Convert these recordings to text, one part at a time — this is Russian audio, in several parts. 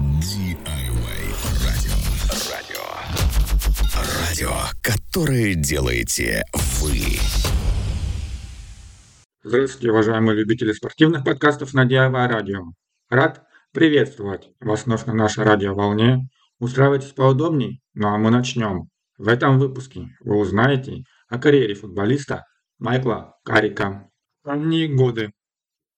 DIY радио. Радио. Радио, которое делаете вы. Здравствуйте, уважаемые любители спортивных подкастов на DIY радио. Рад приветствовать вас вновь на нашей радиоволне. Устраивайтесь поудобней, ну а мы начнем. В этом выпуске вы узнаете о карьере футболиста Майкла Карика. Ранние годы.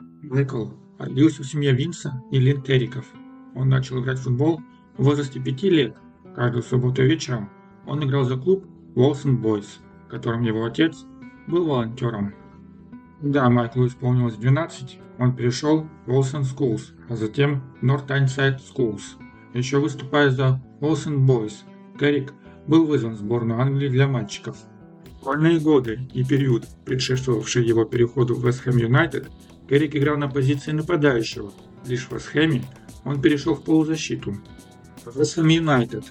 Майкл родился в семье Винса и Лин Керриков. Он начал играть в футбол в возрасте 5 лет. Каждую субботу вечером он играл за клуб Волсон Бойс, которым его отец был волонтером. Когда Майклу исполнилось 12, он перешел в Волсон Schools, а затем North Tyneside Schools. Еще выступая за Волсон Бойс, Керрик был вызван в сборную Англии для мальчиков. Школьные годы и период, предшествовавший его переходу в Вест Хэм Юнайтед, Керрик играл на позиции нападающего. Лишь в Вест Хэме он перешел в полузащиту. Вест Хэм Юнайтед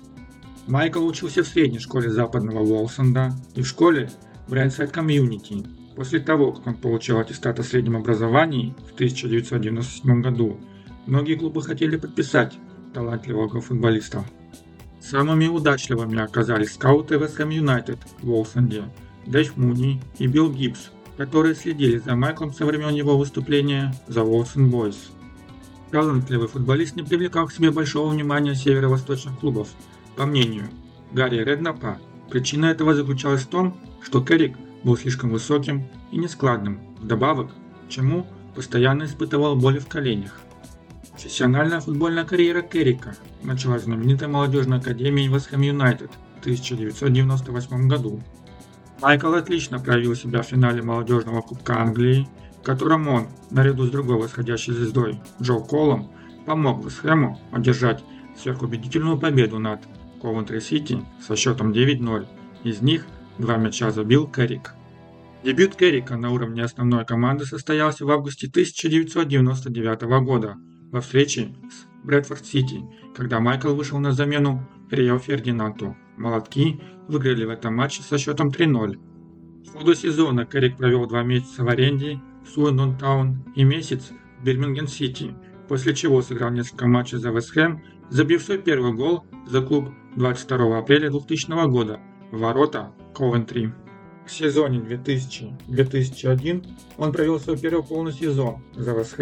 Майкл учился в средней школе западного Уолсенда и в школе Бёрнсайд Комьюнити. После того, как он получил аттестат о среднем образовании в 1997 году, многие клубы хотели подписать талантливого футболиста. Самыми удачливыми оказались скауты Вест Хэм Юнайтед в Уолсонде, Дэйв Муни и Билл Гибс, которые следили за Майклом со времен его выступления за Уолсон Бойс. Талантливый футболист не привлекал к себе большого внимания северо-восточных клубов. По мнению Гарри Реднапа, причина этого заключалась в том, что Керрик был слишком высоким и нескладным, вдобавок к чему постоянно испытывал боли в коленях. Профессиональная футбольная карьера Керрика началась в знаменитой молодежной академии Вест Юнайтед в 1998 году. Майкл отлично проявил себя в финале молодежного Кубка Англии, в котором он, наряду с другой восходящей звездой Джо Колом, помог Вестхэму одержать сверхубедительную победу над Ковентри Сити со счетом 9-0. Из них два мяча забил Керрик. Дебют Керрика на уровне основной команды состоялся в августе 1999 года во встрече с Брэдфорд Сити, когда Майкл вышел на замену Рио Фердинанту. Молотки выиграли в этом матче со счетом 3-0. В ходу сезона Керрик провел два месяца в аренде Суэндон Таун и месяц в Бирмингем Сити, после чего сыграл несколько матчей за Вест забив свой первый гол за клуб 22 апреля 2000 года в ворота Ковентри. В сезоне 2000-2001 он провел свой первый полный сезон за Вест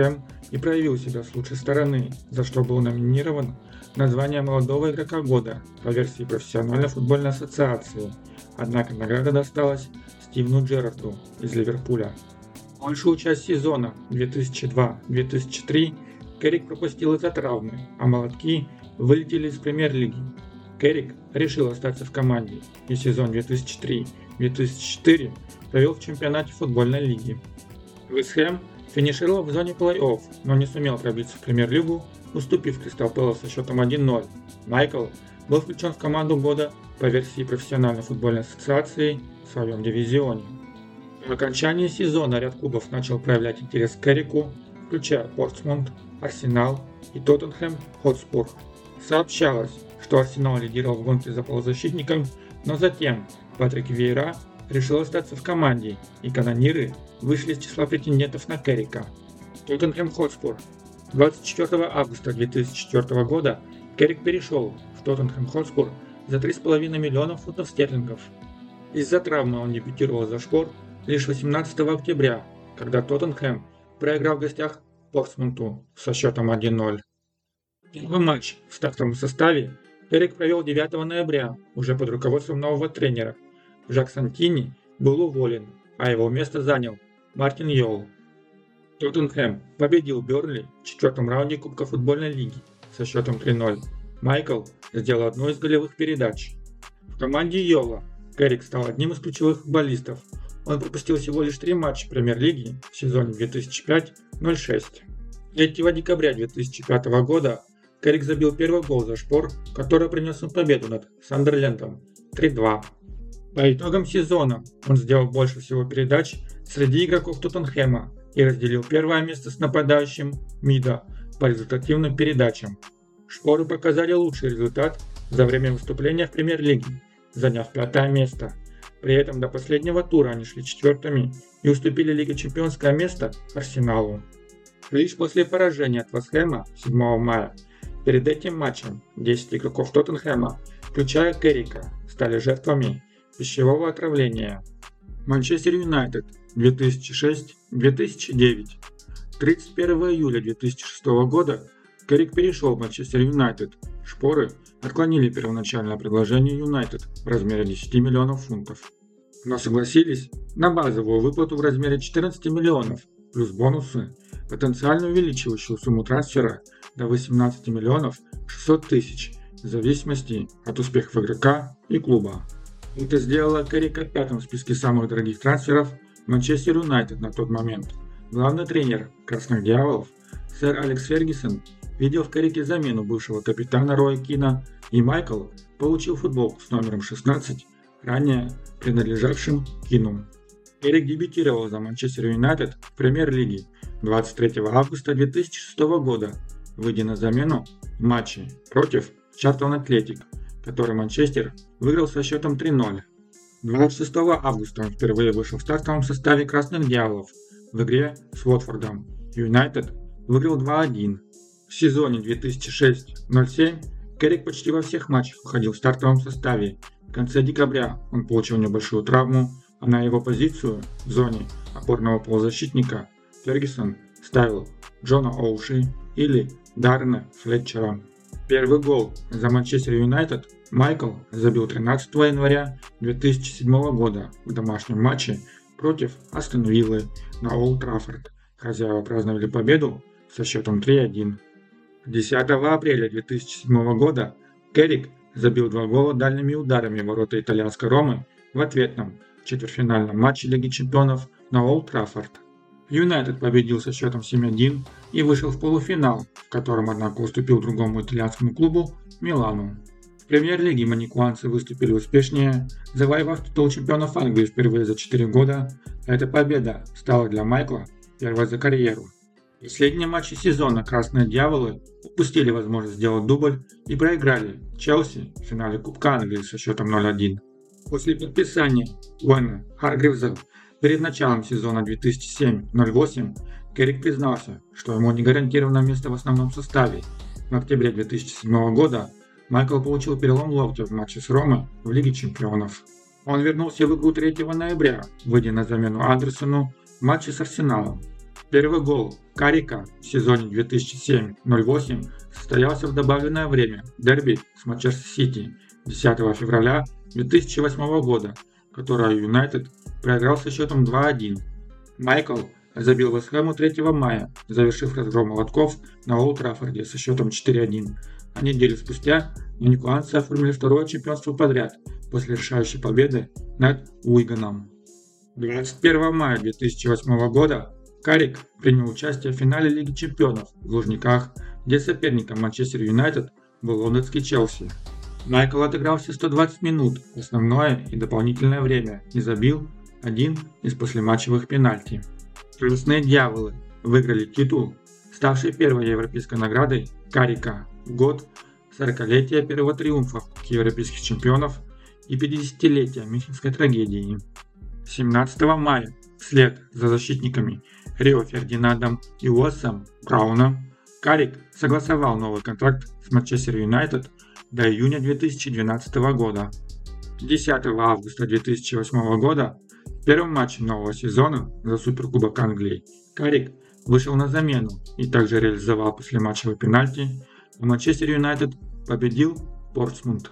и проявил себя с лучшей стороны, за что был номинирован на звание молодого игрока года по версии профессиональной футбольной ассоциации. Однако награда досталась Стивену Джерарду из Ливерпуля. Большую часть сезона 2002-2003 Керрик пропустил из-за травмы, а молотки вылетели из премьер-лиги. Керрик решил остаться в команде и сезон 2003-2004 провел в чемпионате футбольной лиги. Вестхэм финишировал в зоне плей-офф, но не сумел пробиться в премьер-лигу, уступив Кристал Пэлас со счетом 1-0. Майкл был включен в команду года по версии профессиональной футбольной ассоциации в своем дивизионе. В окончании сезона ряд клубов начал проявлять интерес к Керрику, включая Портсмунд, Арсенал и Тоттенхэм Хотспур. Сообщалось, что Арсенал лидировал в гонке за полузащитником, но затем Патрик Вейра решил остаться в команде, и канониры вышли из числа претендентов на Керрика. Тоттенхэм Хотспур. 24 августа 2004 года Керрик перешел в Тоттенхэм Хотспур за 3,5 миллиона фунтов стерлингов. Из-за травмы он дебютировал за шпор лишь 18 октября, когда Тоттенхэм проиграл в гостях Портсмуту со счетом 1-0. Первый матч в стартовом составе Эрик провел 9 ноября, уже под руководством нового тренера. Жак Сантини был уволен, а его место занял Мартин Йол. Тоттенхэм победил Бернли в четвертом раунде Кубка футбольной лиги со счетом 3-0. Майкл сделал одну из голевых передач. В команде Йола Керрик стал одним из ключевых футболистов. Он пропустил всего лишь три матча премьер-лиги в сезоне 2005-06. 3 декабря 2005 года Керрик забил первый гол за шпор, который принес им победу над Сандерлендом 3-2. По итогам сезона он сделал больше всего передач среди игроков Тоттенхэма и разделил первое место с нападающим Мида по результативным передачам. Шпоры показали лучший результат за время выступления в премьер-лиге заняв пятое место. При этом до последнего тура они шли четвертыми и уступили Лиге Чемпионское место Арсеналу. Лишь после поражения от Васхэма 7 мая Перед этим матчем 10 игроков Тоттенхэма, включая Керрика, стали жертвами пищевого отравления. Манчестер Юнайтед 2006-2009 31 июля 2006 года Керрик перешел в Манчестер Юнайтед. Шпоры отклонили первоначальное предложение Юнайтед в размере 10 миллионов фунтов. Но согласились на базовую выплату в размере 14 миллионов плюс бонусы, потенциально увеличивающую сумму трансфера до 18 миллионов 600 тысяч в зависимости от успехов игрока и клуба. Это сделало Керрика пятым в списке самых дорогих трансферов Манчестер Юнайтед на тот момент. Главный тренер Красных Дьяволов, сэр Алекс Фергюсон, видел в Керрике замену бывшего капитана Роя Кина, и Майкл получил футболку с номером 16, ранее принадлежавшим Кину. Эрик дебютировал за Манчестер Юнайтед в премьер-лиге 23 августа 2006 года, выйдя на замену в матче против Чартон Атлетик, который Манчестер выиграл со счетом 3-0. 26 августа он впервые вышел в стартовом составе Красных Дьяволов в игре с Уотфордом. Юнайтед выиграл 2-1. В сезоне 2006-07 Керрик почти во всех матчах выходил в стартовом составе. В конце декабря он получил небольшую травму, а на его позицию в зоне опорного полузащитника Фергюсон ставил Джона Оуши или Даррена Флетчера. Первый гол за Манчестер Юнайтед Майкл забил 13 января 2007 года в домашнем матче против Астон Виллы на Олд Траффорд. Хозяева праздновали победу со счетом 3-1. 10 апреля 2007 года Керрик забил два гола дальними ударами ворота итальянской Ромы в ответном четвертьфинальном матче Лиги Чемпионов на Олд Траффорд. Юнайтед победил со счетом 7-1 и вышел в полуфинал, в котором, однако, уступил другому итальянскому клубу Милану. В премьер-лиге маникуанцы выступили успешнее, завоевав титул чемпионов Англии впервые за 4 года. Эта победа стала для Майкла первой за карьеру. В последние матчи сезона Красные Дьяволы упустили возможность сделать дубль и проиграли Челси в финале Кубка Англии со счетом 0-1. После подписания Уэна Харгривза перед началом сезона 2007-08 Керрик признался, что ему не гарантировано место в основном составе. В октябре 2007 года Майкл получил перелом локтя в матче с Ромой в Лиге Чемпионов. Он вернулся в игру 3 ноября, выйдя на замену Андерсону в матче с Арсеналом. Первый гол Карика в сезоне 2007-08 состоялся в добавленное время дерби с Манчестер Сити 10 февраля 2008 года, которое Юнайтед проиграл со счетом 2-1. Майкл забил Вестхэму 3 мая, завершив разгром молотков на Олд Траффорде со счетом 4-1. А неделю спустя маникуанцы оформили второе чемпионство подряд после решающей победы над Уиганом. 21 мая 2008 года Карик принял участие в финале Лиги Чемпионов в Лужниках, где соперником Манчестер Юнайтед был лондонский Челси. Майкл отыграл все 120 минут, основное и дополнительное время, и забил один из послематчевых пенальти. Красные дьяволы выиграли титул, ставший первой европейской наградой Карика в год 40-летия первого триумфа европейских чемпионов и 50-летия Мюнхенской трагедии. 17 мая, вслед за защитниками Рио Фердинандом и Уоссом Брауном, Карик согласовал новый контракт с Манчестер Юнайтед до июня 2012 года. 10 августа 2008 года в первом матче нового сезона за Суперкубок Англии Карик вышел на замену и также реализовал послематчевый пенальти, а Манчестер Юнайтед победил Портсмунд.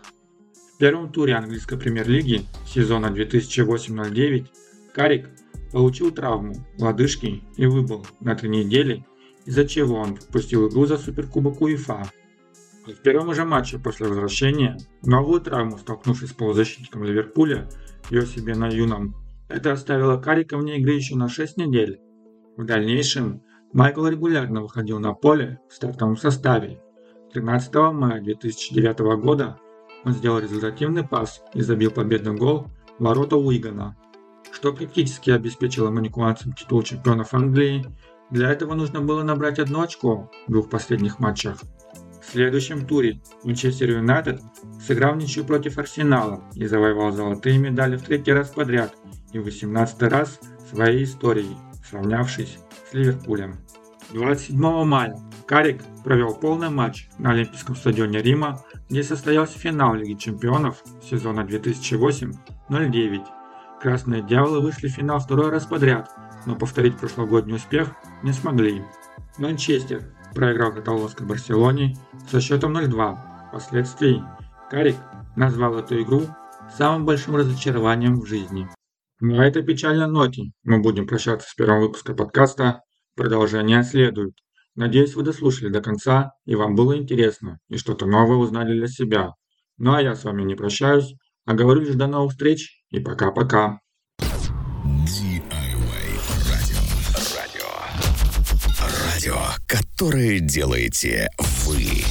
В первом туре английской премьер-лиги сезона 2008-09 Карик получил травму лодыжки и выбыл на три недели, из-за чего он пропустил игру за Суперкубок УЕФА в первом же матче после возвращения новую травму, столкнувшись с полузащитником Ливерпуля Йосибе на юном, это оставило Карика вне игры еще на 6 недель. В дальнейшем Майкл регулярно выходил на поле в стартовом составе. 13 мая 2009 года он сделал результативный пас и забил победный гол в ворота Уигана, что практически обеспечило маникуанцам титул чемпионов Англии. Для этого нужно было набрать одно очко в двух последних матчах – в следующем туре Манчестер Юнайтед сыграл ничью против Арсенала и завоевал золотые медали в третий раз подряд и в 18 раз в своей истории, сравнявшись с Ливерпулем. 27 мая Карик провел полный матч на Олимпийском стадионе Рима, где состоялся финал Лиги чемпионов сезона 2008-09. Красные Дьяволы вышли в финал второй раз подряд, но повторить прошлогодний успех не смогли. Манчестер проиграл каталонской Барселоне со счетом 0-2. Впоследствии Карик назвал эту игру самым большим разочарованием в жизни. На этой печальной ноте мы будем прощаться с первым выпуском подкаста. Продолжение следует. Надеюсь, вы дослушали до конца и вам было интересно и что-то новое узнали для себя. Ну а я с вами не прощаюсь, а говорю лишь до новых встреч и пока-пока. Радио, которое делаете вы.